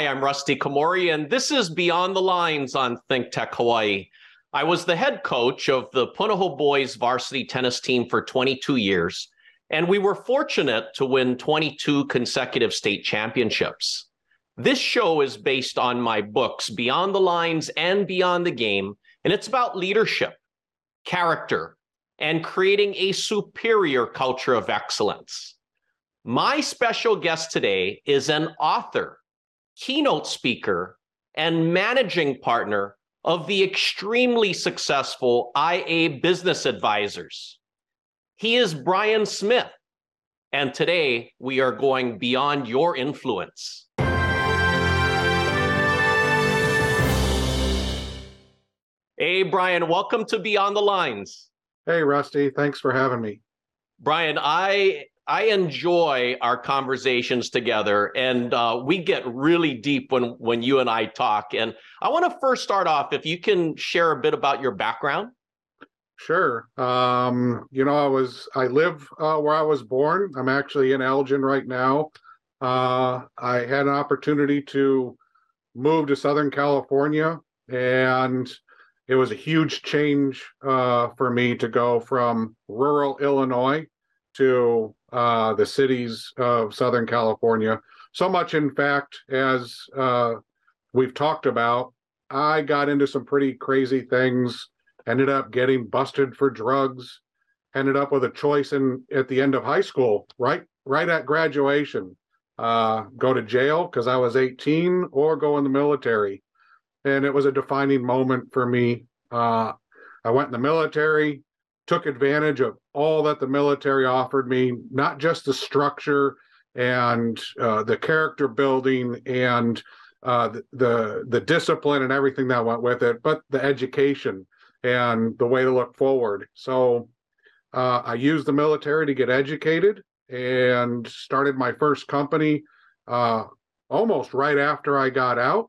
Hi, I'm Rusty Komori, and this is Beyond the Lines on Think Tech Hawaii. I was the head coach of the Punahou Boys varsity tennis team for 22 years, and we were fortunate to win 22 consecutive state championships. This show is based on my books, Beyond the Lines and Beyond the Game, and it's about leadership, character, and creating a superior culture of excellence. My special guest today is an author, keynote speaker, and managing partner of the extremely successful IA Business Advisors. He is Brian Smith, and today we are going beyond your influence. Hey, Brian, welcome to Beyond the Lines. Hey, Rusty. Thanks for having me. Brian, I I enjoy our conversations together, and uh, we get really deep when when you and I talk. And I want to first start off if you can share a bit about your background. Sure. Um, you know, I was I live uh, where I was born. I'm actually in Elgin right now. Uh, I had an opportunity to move to Southern California, and it was a huge change uh, for me to go from rural Illinois to uh, the cities of Southern California. So much, in fact, as uh, we've talked about, I got into some pretty crazy things. Ended up getting busted for drugs. Ended up with a choice in at the end of high school, right, right at graduation, uh, go to jail because I was 18, or go in the military and it was a defining moment for me. Uh, I went in the military, took advantage of all that the military offered me, not just the structure and uh, the character building and uh, the, the discipline and everything that went with it, but the education and the way to look forward. So uh, I used the military to get educated and started my first company uh, almost right after I got out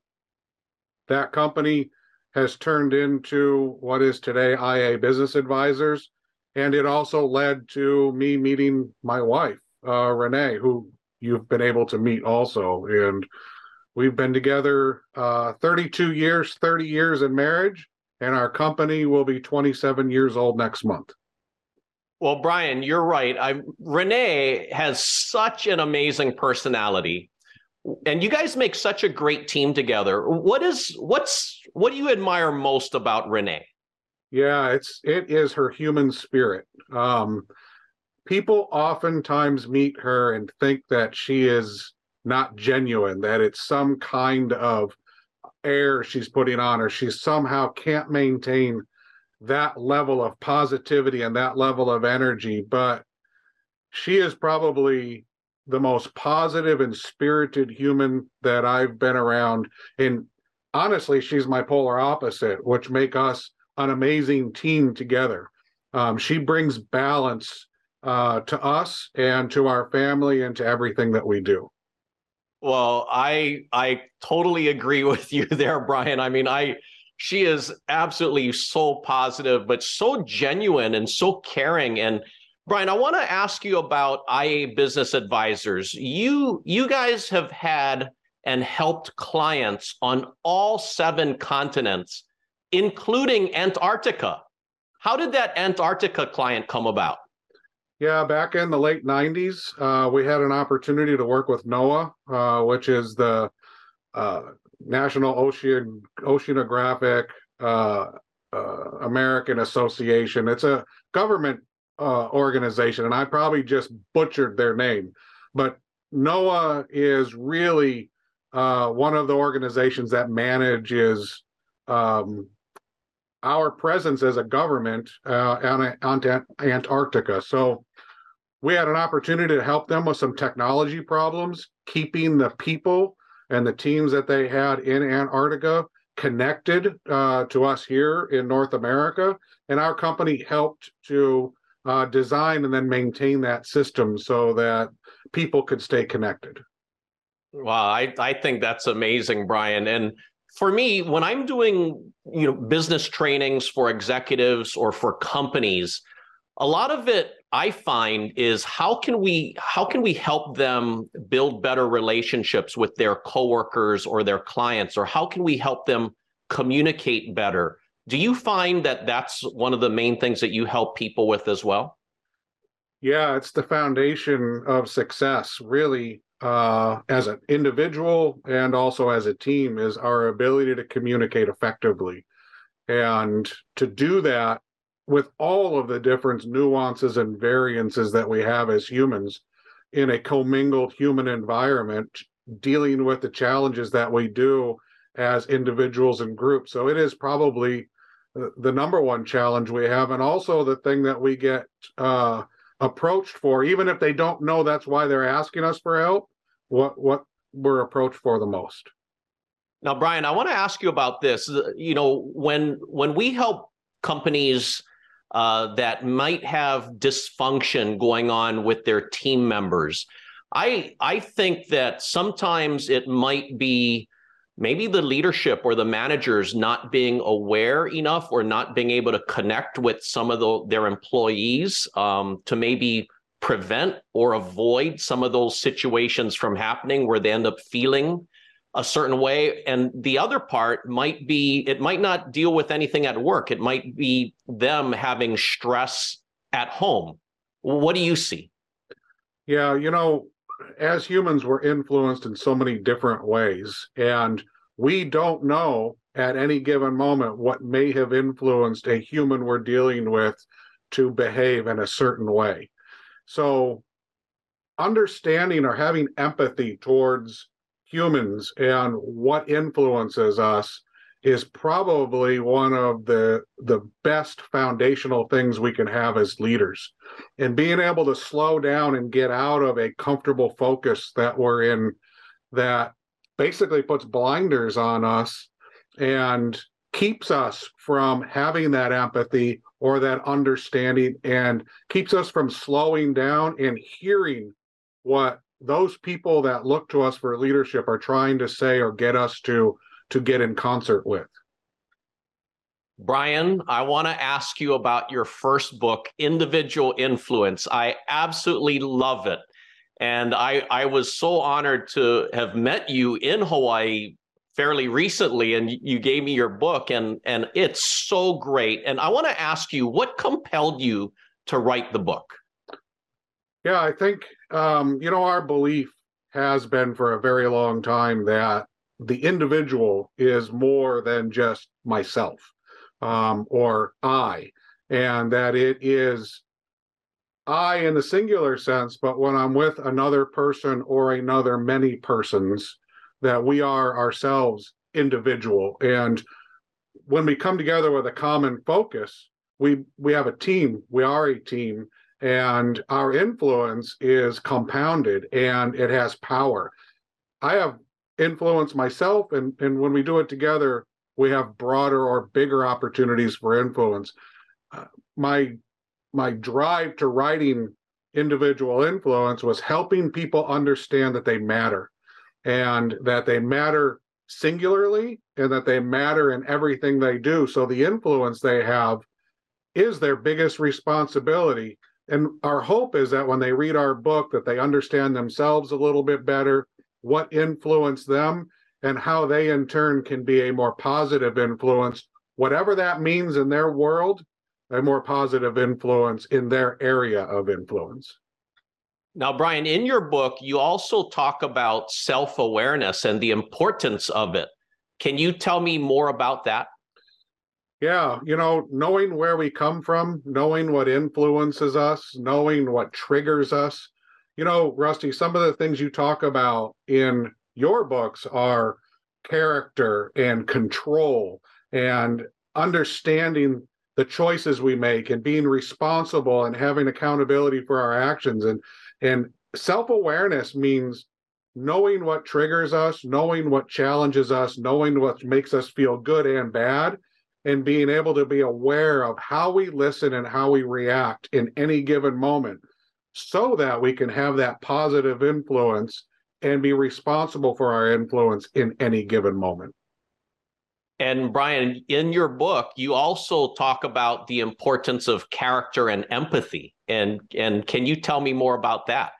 that company has turned into what is today IA Business Advisors. And it also led to me meeting my wife, uh, Renee, who you've been able to meet also. And we've been together uh, 32 years, 30 years in marriage, and our company will be 27 years old next month. Well, Brian, you're right. I, Renee has such an amazing personality and you guys make such a great team together. What is what's what do you admire most about Renee? Yeah, it's it is her human spirit. Um, people oftentimes meet her and think that she is not genuine, that it's some kind of air she's putting on, or she somehow can't maintain that level of positivity and that level of energy. But she is probably the most positive and spirited human that I've been around. And honestly, she's my polar opposite, which make us an amazing team together. Um, she brings balance uh, to us and to our family and to everything that we do. Well, I I totally agree with you there, Brian. I mean, I she is absolutely so positive, but so genuine and so caring and Brian, I want to ask you about IA Business Advisors. You you guys have had and helped clients on all seven continents, including Antarctica. How did that Antarctica client come about? Yeah, back in the late 90s, uh, we had an opportunity to work with NOAA, uh, which is the uh, National Ocean Oceanographic uh, uh, American Association. It's a government uh, organization, and I probably just butchered their name, but NOAA is really uh, one of the organizations that manages um, our presence as a government uh, on, on Antarctica. So we had an opportunity to help them with some technology problems, keeping the people and the teams that they had in Antarctica connected uh, to us here in North America. And our company helped to uh, design and then maintain that system so that people could stay connected. Wow, I, I think that's amazing, Brian. And for me, when I'm doing you know business trainings for executives or for companies, a lot of it I find is how can we how can we help them build better relationships with their coworkers or their clients or how can we help them communicate better? Do you find that that's one of the main things that you help people with as well? Yeah, it's the foundation of success, really, uh, as an individual and also as a team, is our ability to communicate effectively. And to do that with all of the different nuances and variances that we have as humans in a commingled human environment, dealing with the challenges that we do as individuals and groups. So it is probably the number one challenge we have, and also the thing that we get uh, approached for, even if they don't know that's why they're asking us for help, what what we're approached for the most. Now, Brian, I want to ask you about this. You know, when when we help companies uh, that might have dysfunction going on with their team members, I I think that sometimes it might be maybe the leadership or the managers not being aware enough or not being able to connect with some of the, their employees um, to maybe prevent or avoid some of those situations from happening where they end up feeling a certain way. And the other part might be it might not deal with anything at work. It might be them having stress at home. What do you see? Yeah you know as humans we're influenced in so many different ways. And we don't know at any given moment what may have influenced a human we're dealing with to behave in a certain way. So, understanding or having empathy towards humans and what influences us is probably one of the the best foundational things we can have as leaders and being able to slow down and get out of a comfortable focus that we're in that basically puts blinders on us and keeps us from having that empathy or that understanding and keeps us from slowing down and hearing what those people that look to us for leadership are trying to say or get us to to get in concert with Brian, I want to ask you about your first book, Individual Influence. I absolutely love it. And I, I was so honored to have met you in Hawaii fairly recently and you gave me your book and and it's so great. And i want to ask you what compelled you to write the book? Yeah i think um, you know our belief has been for a very long time that the individual is more than just myself um, or i and that it is I in the singular sense, but when I'm with another person or another many persons, that we are ourselves individual. And when we come together with a common focus, we we have a team. We are a team, and our influence is compounded and it has power. I have influence myself, and and when we do it together, we have broader or bigger opportunities for influence. Uh, my my drive to writing individual influence was helping people understand that they matter and that they matter singularly and that they matter in everything they do. So the influence they have is their biggest responsibility. And our hope is that when they read our book that they understand themselves a little bit better what influenced them and how they in turn can be a more positive influence. Whatever that means in their world a more positive influence in their area of influence. Now, Brian, in your book, you also talk about self awareness and the importance of it. Can you tell me more about that? Yeah, you know, knowing where we come from, knowing what influences us, knowing what triggers us. You know, Rusty, some of the things you talk about in your books are character and control and understanding the choices we make and being responsible and having accountability for our actions. And and self-awareness means knowing what triggers us knowing what challenges us knowing what makes us feel good and bad and being able to be aware of how we listen and how we react in any given moment so that we can have that positive influence and be responsible for our influence in any given moment And Brian, in your book, you also talk about the importance of character and empathy. And and can you tell me more about that?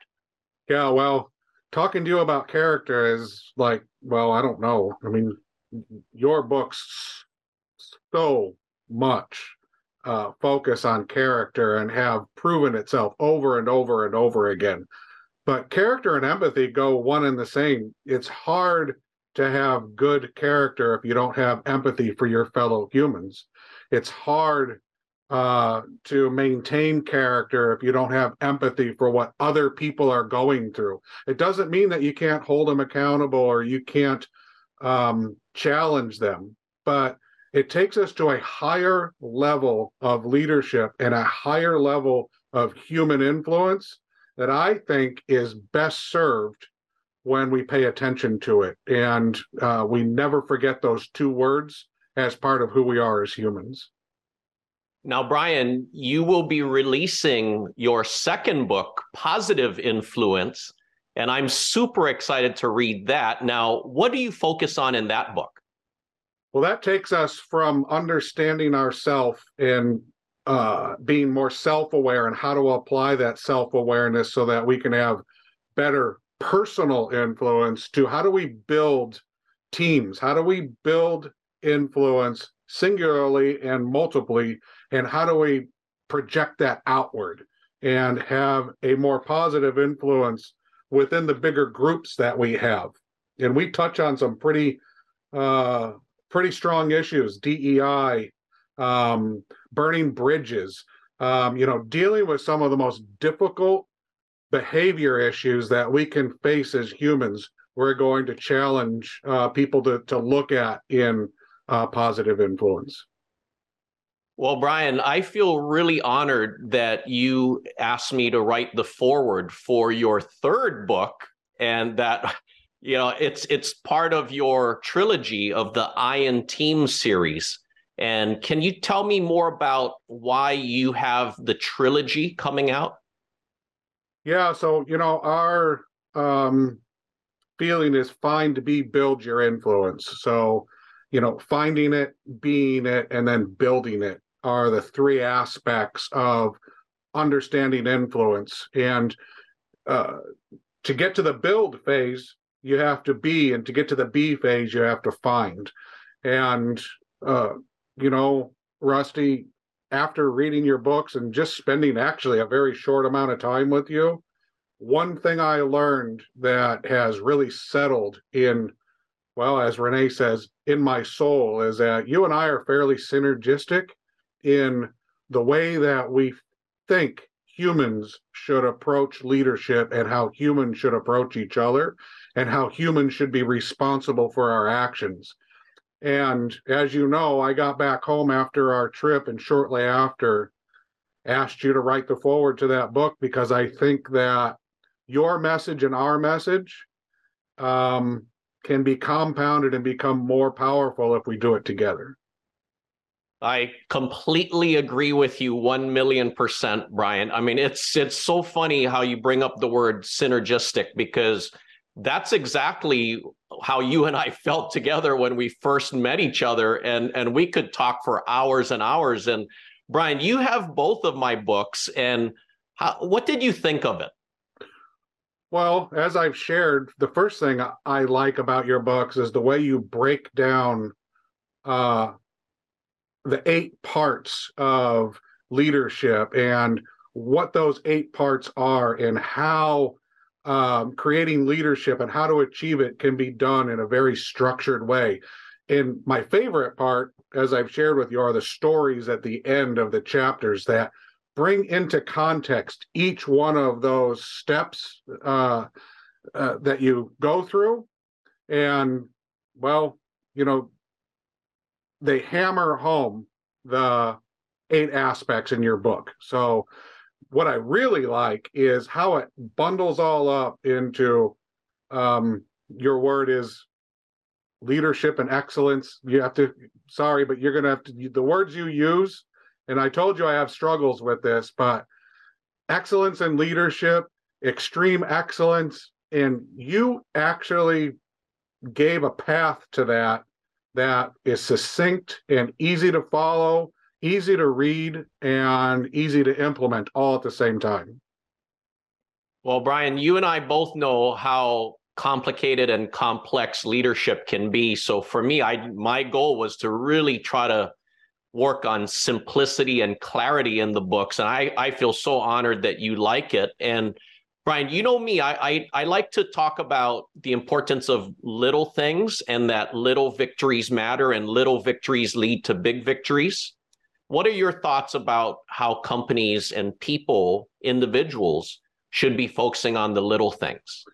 Yeah, well, talking to you about character is like, well, I don't know. I mean, your books so much uh, focus on character and have proven itself over and over and over again. But character and empathy go one and the same. It's hard to have good character if you don't have empathy for your fellow humans. It's hard uh, to maintain character if you don't have empathy for what other people are going through. It doesn't mean that you can't hold them accountable or you can't um, challenge them, but it takes us to a higher level of leadership and a higher level of human influence that I think is best served when we pay attention to it. And uh, we never forget those two words as part of who we are as humans. Now, Brian, you will be releasing your second book, Positive Influence, and I'm super excited to read that. Now, what do you focus on in that book? Well, that takes us from understanding ourself and uh, being more self aware and how to apply that self awareness so that we can have better personal influence to how do we build teams? How do we build influence singularly and multiply? And how do we project that outward and have a more positive influence within the bigger groups that we have? And we touch on some pretty uh, pretty strong issues DEI, um, burning bridges, um, you know, dealing with some of the most difficult behavior issues that we can face as humans. We're going to challenge uh, people to, to look at in uh, positive influence. Well, Brian, I feel really honored that you asked me to write the foreword for your third book and that you know it's it's part of your trilogy of the iron team series and can you tell me more about why you have the trilogy coming out yeah so you know our um feeling is find to be build your influence so you know finding it being it and then building it are the three aspects of understanding influence and uh, to get to the build phase you have to be, and to get to the B phase, you have to find. And, uh, you know, Rusty, after reading your books and just spending actually a very short amount of time with you, one thing I learned that has really settled in, well, as Renee says, in my soul is that you and I are fairly synergistic in the way that we think humans should approach leadership and how humans should approach each other and how humans should be responsible for our actions. And as you know, I got back home after our trip and shortly after asked you to write the foreword to that book because I think that your message and our message um, can be compounded and become more powerful if we do it together. I completely agree with you 1 million percent, Brian. I mean, it's it's so funny how you bring up the word synergistic because that's exactly how you and I felt together when we first met each other and and we could talk for hours and hours and Brian, you have both of my books and how, what did you think of it? Well, as I've shared, the first thing I like about your books is the way you break down uh, the eight parts of leadership and what those eight parts are and how um, creating leadership and how to achieve it can be done in a very structured way. And my favorite part, as I've shared with you, are the stories at the end of the chapters that bring into context each one of those steps uh, uh, that you go through. And, well, you know, they hammer home the eight aspects in your book. So what I really like is how it bundles all up into um, your word is leadership and excellence. You have to, sorry, but you're going to have to, the words you use, and I told you I have struggles with this, but excellence and leadership, extreme excellence, and you actually gave a path to that that is succinct and easy to follow, easy to read, and easy to implement all at the same time. Well, Brian, you and I both know how complicated and complex leadership can be. So for me, I my goal was to really try to work on simplicity and clarity in the books. And I, I feel so honored that you like it. And Brian, you know me, I, I, I like to talk about the importance of little things and that little victories matter and little victories lead to big victories. What are your thoughts about how companies and people, individuals, should be focusing on the little things?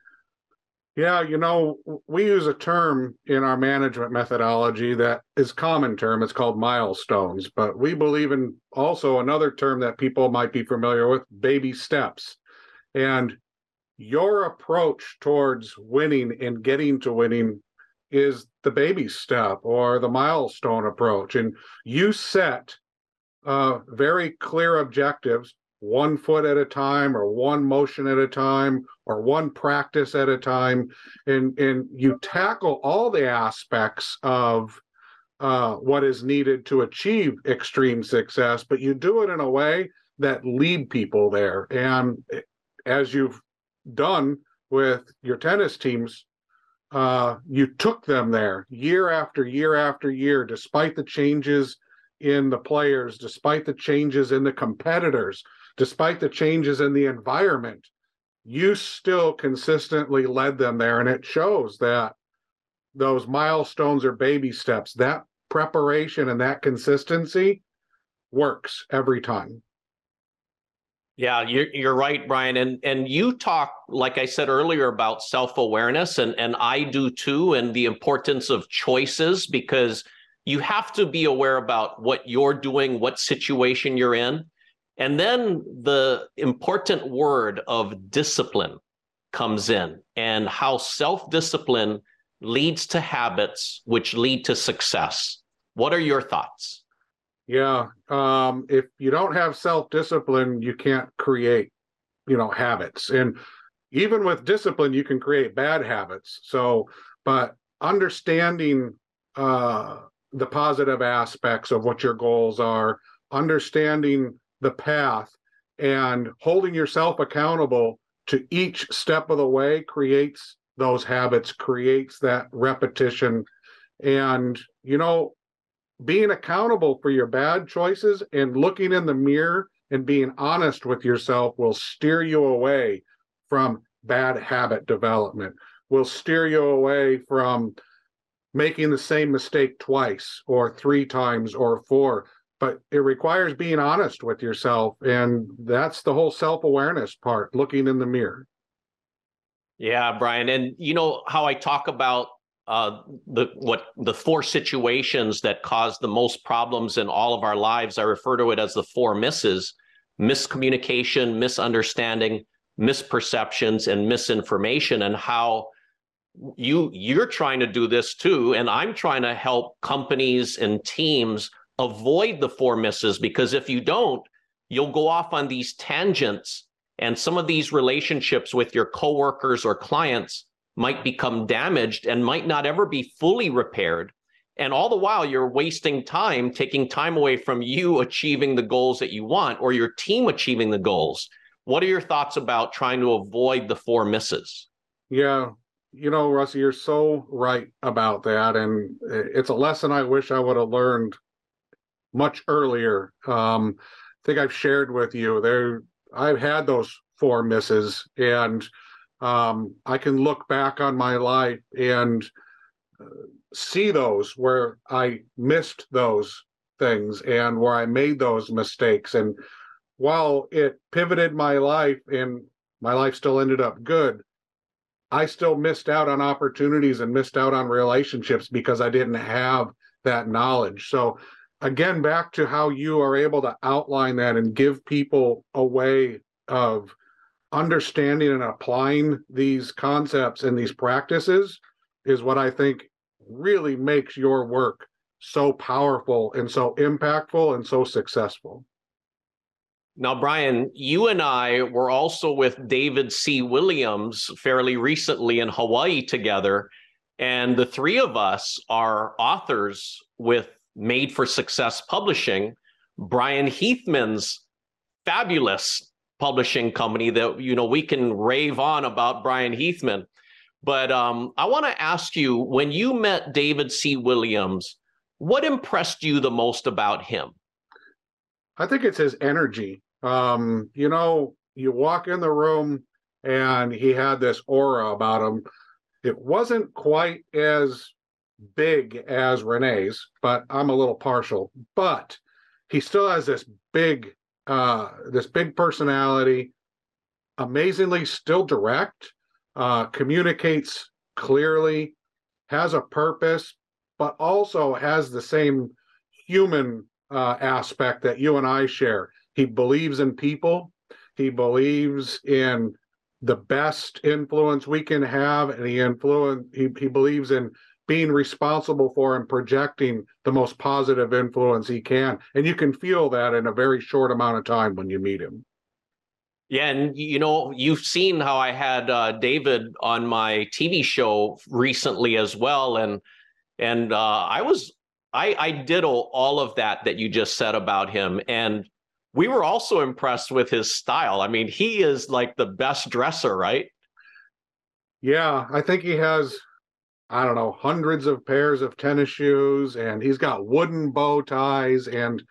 Yeah, you know, we use a term in our management methodology that is common term. It's called milestones, but we believe in also another term that people might be familiar with, baby steps. And your approach towards winning and getting to winning is the baby step or the milestone approach. And you set uh, very clear objectives one foot at a time or one motion at a time or one practice at a time. And and you tackle all the aspects of uh, what is needed to achieve extreme success but you do it in a way that lead people there. And as you've done with your tennis teams uh, you took them there year after year after year despite the changes in the players despite the changes in the competitors despite the changes in the environment, you still consistently led them there. And it shows that those milestones are baby steps. That preparation and that consistency works every time. Yeah, you're, you're right, Brian. And and you talk, like I said earlier, about self-awareness, and, and I do too, and the importance of choices because you have to be aware about what you're doing, what situation you're in. And then the important word of discipline comes in and how self discipline leads to habits which lead to success. What are your thoughts? Yeah. Um, if you don't have self discipline, you can't create, you know, habits. And even with discipline, you can create bad habits. So, but understanding uh, the positive aspects of what your goals are, understanding the path and holding yourself accountable to each step of the way creates those habits creates that repetition. And you know being accountable for your bad choices and looking in the mirror and being honest with yourself will steer you away from bad habit development will steer you away from making the same mistake twice or three times or four but it requires being honest with yourself and that's the whole self-awareness part looking in the mirror. Yeah brian and you know how i talk about uh, the what the four situations that cause the most problems in all of our lives i refer to it as the four misses miscommunication misunderstanding misperceptions and misinformation and how you you're trying to do this too and i'm trying to help companies and teams avoid the four misses because if you don't, you'll go off on these tangents and some of these relationships with your coworkers or clients might become damaged and might not ever be fully repaired. And all the while, you're wasting time, taking time away from you achieving the goals that you want or your team achieving the goals. What are your thoughts about trying to avoid the four misses? Yeah, you know, Rusty, you're so right about that. And it's a lesson I wish I would have learned much earlier. Um, I think I've shared with you there. I've had those four misses, and um, I can look back on my life and uh, see those where I missed those things and where I made those mistakes. And while it pivoted my life and my life still ended up good, I still missed out on opportunities and missed out on relationships because I didn't have that knowledge. So again back to how you are able to outline that and give people a way of understanding and applying these concepts and these practices is what I think really makes your work so powerful and so impactful and so successful. Now, Brian, you and I were also with David C. Williams fairly recently in Hawaii together. And the three of us are authors with Made for Success Publishing, Bryan Heathman's fabulous publishing company that you know we can rave on about Bryan Heathman. But um, I want to ask you when you met David C. Williams, what impressed you the most about him? I think it's his energy. Um, you know, you walk in the room and he had this aura about him. It wasn't quite as big as Renee's, but I'm a little partial. But he still has this big, uh, this big personality. Amazingly, still direct. Uh, communicates clearly, has a purpose, but also has the same human uh, aspect that you and I share. He believes in people. He believes in the best influence we can have, and he influence. He, he believes in being responsible for and projecting the most positive influence he can, and you can feel that in a very short amount of time when you meet him. Yeah, and you know, you've seen how I had uh, David on my TV show recently as well, and and uh, I was I, I did all of that that you just said about him. And we were also impressed with his style. I mean, he is like the best dresser, right? Yeah, I think he has, I don't know, hundreds of pairs of tennis shoes and he's got wooden bow ties. And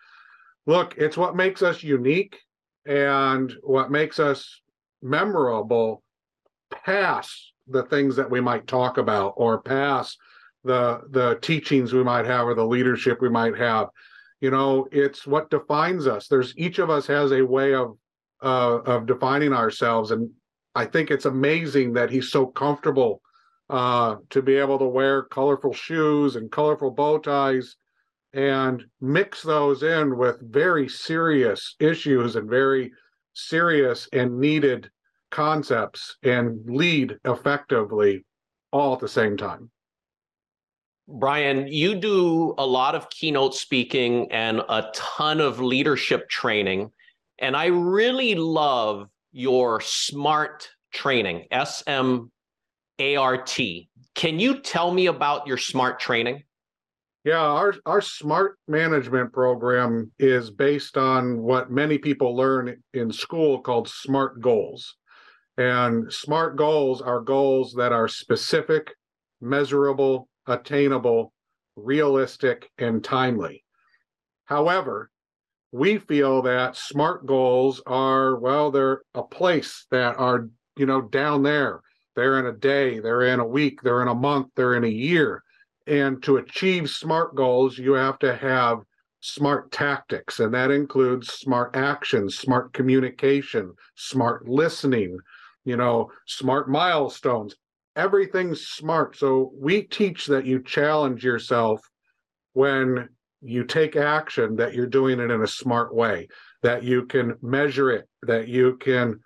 look, it's what makes us unique and what makes us memorable past the things that we might talk about or past the the teachings we might have or the leadership we might have you know it's what defines us. There's each of us has a way of uh, of defining ourselves and i think it's amazing that he's so comfortable uh, to be able to wear colorful shoes and colorful bow ties and mix those in with very serious issues and very serious and needed concepts and lead effectively all at the same time Brian, you do a lot of keynote speaking and a ton of leadership training. And I really love your SMART training, S M A R T. Can you tell me about your SMART training? Yeah, our, our SMART management program is based on what many people learn in school called SMART goals. And SMART goals are goals that are specific, measurable, attainable, realistic, and timely. However, we feel that SMART goals are, well, they're a place that are, you know, down there. They're in a day, they're in a week, they're in a month, they're in a year. And to achieve SMART goals, you have to have smart tactics, and that includes smart actions, smart communication, smart listening, you know, smart milestones everything's smart. So we teach that you challenge yourself when you take action, that you're doing it in a smart way, that you can measure it, that you can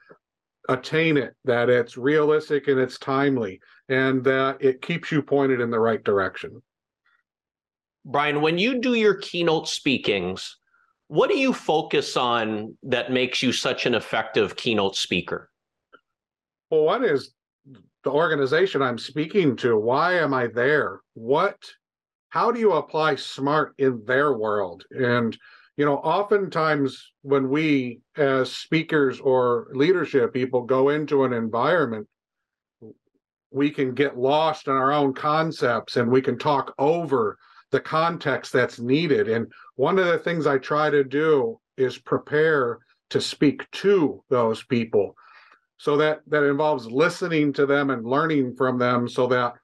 attain it, that it's realistic and it's timely, and that it keeps you pointed in the right direction. Brian, when you do your keynote speakings, what do you focus on that makes you such an effective keynote speaker? Well, one is the organization I'm speaking to. Why am I there? What, how do you apply smart in their world? And, you know, oftentimes when we as speakers or leadership people go into an environment, we can get lost in our own concepts and we can talk over the context that's needed. And one of the things I try to do is prepare to speak to those people so that that involves listening to them and learning from them so that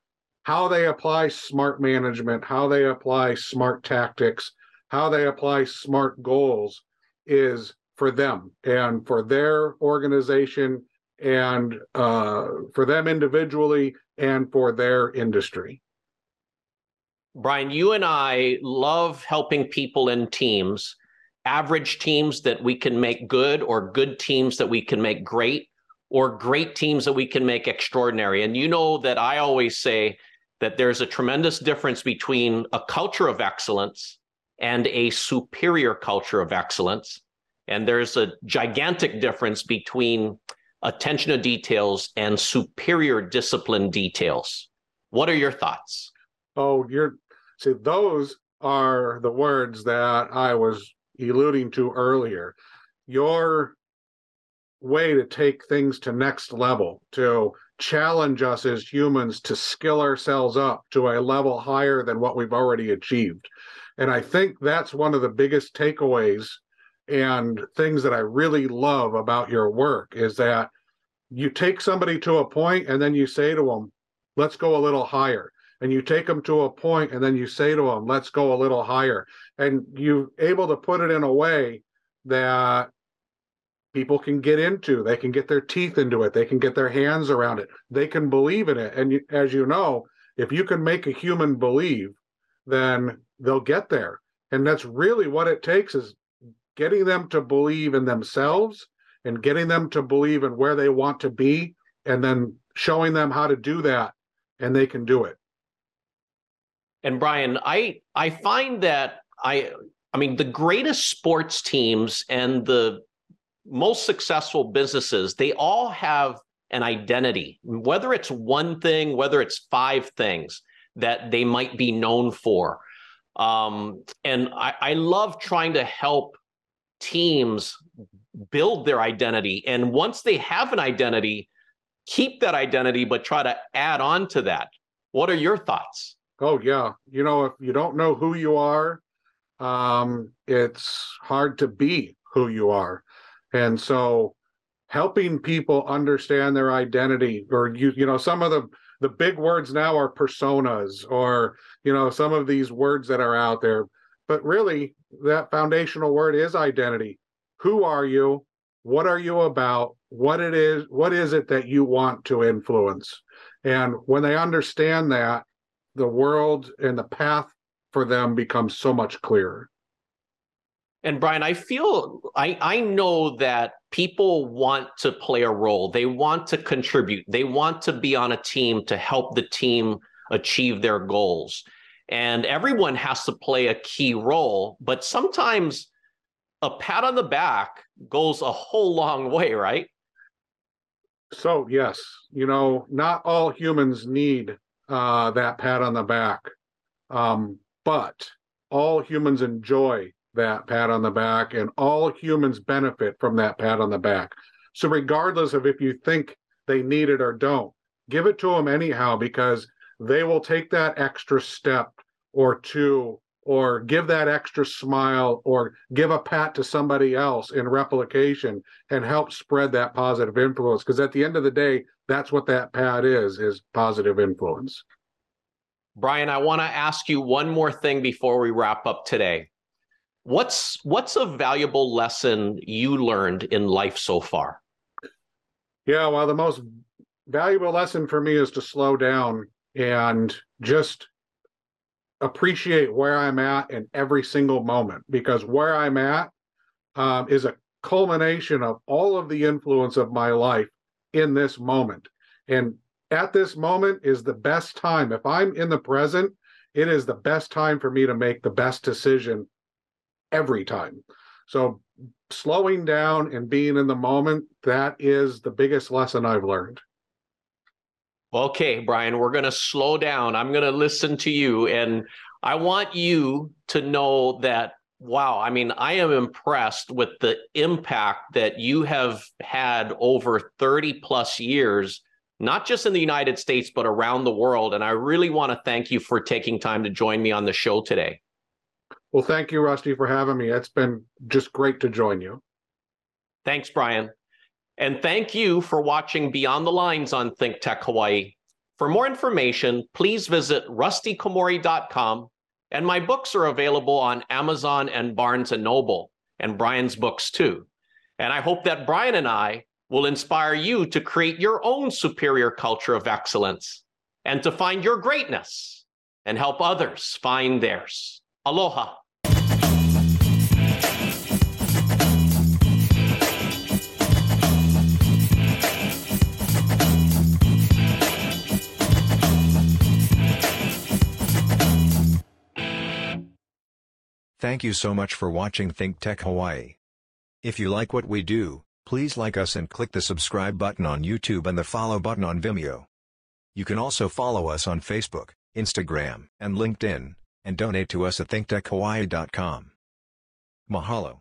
how they apply smart management how they apply smart tactics how they apply smart goals is for them and for their organization and uh, for them individually and for their industry. Brian you and i love helping people in teams average teams that we can make good or good teams that we can make great or great teams that we can make extraordinary. And you know that I always say that there's a tremendous difference between a culture of excellence and a superior culture of excellence. And there's a gigantic difference between attention to details and superior discipline details. What are your thoughts? Oh, you're see, those are the words that I was alluding to earlier. Your way to take things to next level, to challenge us as humans to skill ourselves up to a level higher than what we've already achieved. And I think that's one of the biggest takeaways and things that I really love about your work is that you take somebody to a point and then you say to them, let's go a little higher. And you take them to a point and then you say to them, let's go a little higher. And you're able to put it in a way that people can get into. They can get their teeth into it. They can get their hands around it. They can believe in it. And as you know, if you can make a human believe, then they'll get there. And that's really what it takes is getting them to believe in themselves and getting them to believe in where they want to be and then showing them how to do that and they can do it. And Brian, I I find that I I mean the greatest sports teams and the most successful businesses, they all have an identity, whether it's one thing, whether it's five things that they might be known for. Um, and I, I love trying to help teams build their identity. And once they have an identity, keep that identity, but try to add on to that. What are your thoughts? Oh, yeah. You know, if you don't know who you are, um, it's hard to be who you are. And so helping people understand their identity or you you know some of the the big words now are personas or you know some of these words that are out there. But really that foundational word is identity. Who are you? What are you about? What it is what is it that you want to influence? And when they understand that the world and the path for them becomes so much clearer and Brian, I feel I I know that people want to play a role. They want to contribute. They want to be on a team to help the team achieve their goals. And everyone has to play a key role, but sometimes a pat on the back goes a whole long way, right? So, yes, you know, not all humans need uh, that pat on the back, um, but all humans enjoy that pat on the back, and all humans benefit from that pat on the back. So, regardless of if you think they need it or don't, give it to them anyhow because they will take that extra step or two or give that extra smile or give a pat to somebody else in replication and help spread that positive influence. Because at the end of the day that's what that pat is is positive influence. Brian i want to ask you one more thing before we wrap up today What's what's a valuable lesson you learned in life so far? Yeah, well, the most valuable lesson for me is to slow down and just appreciate where I'm at in every single moment because where I'm at um, is a culmination of all of the influence of my life in this moment. And at this moment is the best time. If I'm in the present, it is the best time for me to make the best decision every time. So slowing down and being in the moment, that is the biggest lesson I've learned. Okay, Brian, we're going to slow down. I'm going to listen to you. And I want you to know that, wow, I mean, I am impressed with the impact that you have had over 30 plus years, not just in the United States, but around the world. And I really want to thank you for taking time to join me on the show today. Well, thank you, Rusty, for having me. It's been just great to join you. Thanks, Brian. And thank you for watching Beyond the Lines on Think Tech Hawaii. For more information, please visit rustykomori.com. And my books are available on Amazon and Barnes and Noble, and Brian's books too. And I hope that Brian and I will inspire you to create your own superior culture of excellence and to find your greatness and help others find theirs. Aloha. Thank you so much for watching Think Tech Hawaii. If you like what we do, please like us and click the subscribe button on YouTube and the follow button on Vimeo. You can also follow us on Facebook, Instagram, and LinkedIn, and donate to us at thinktechhawaii.com. Mahalo.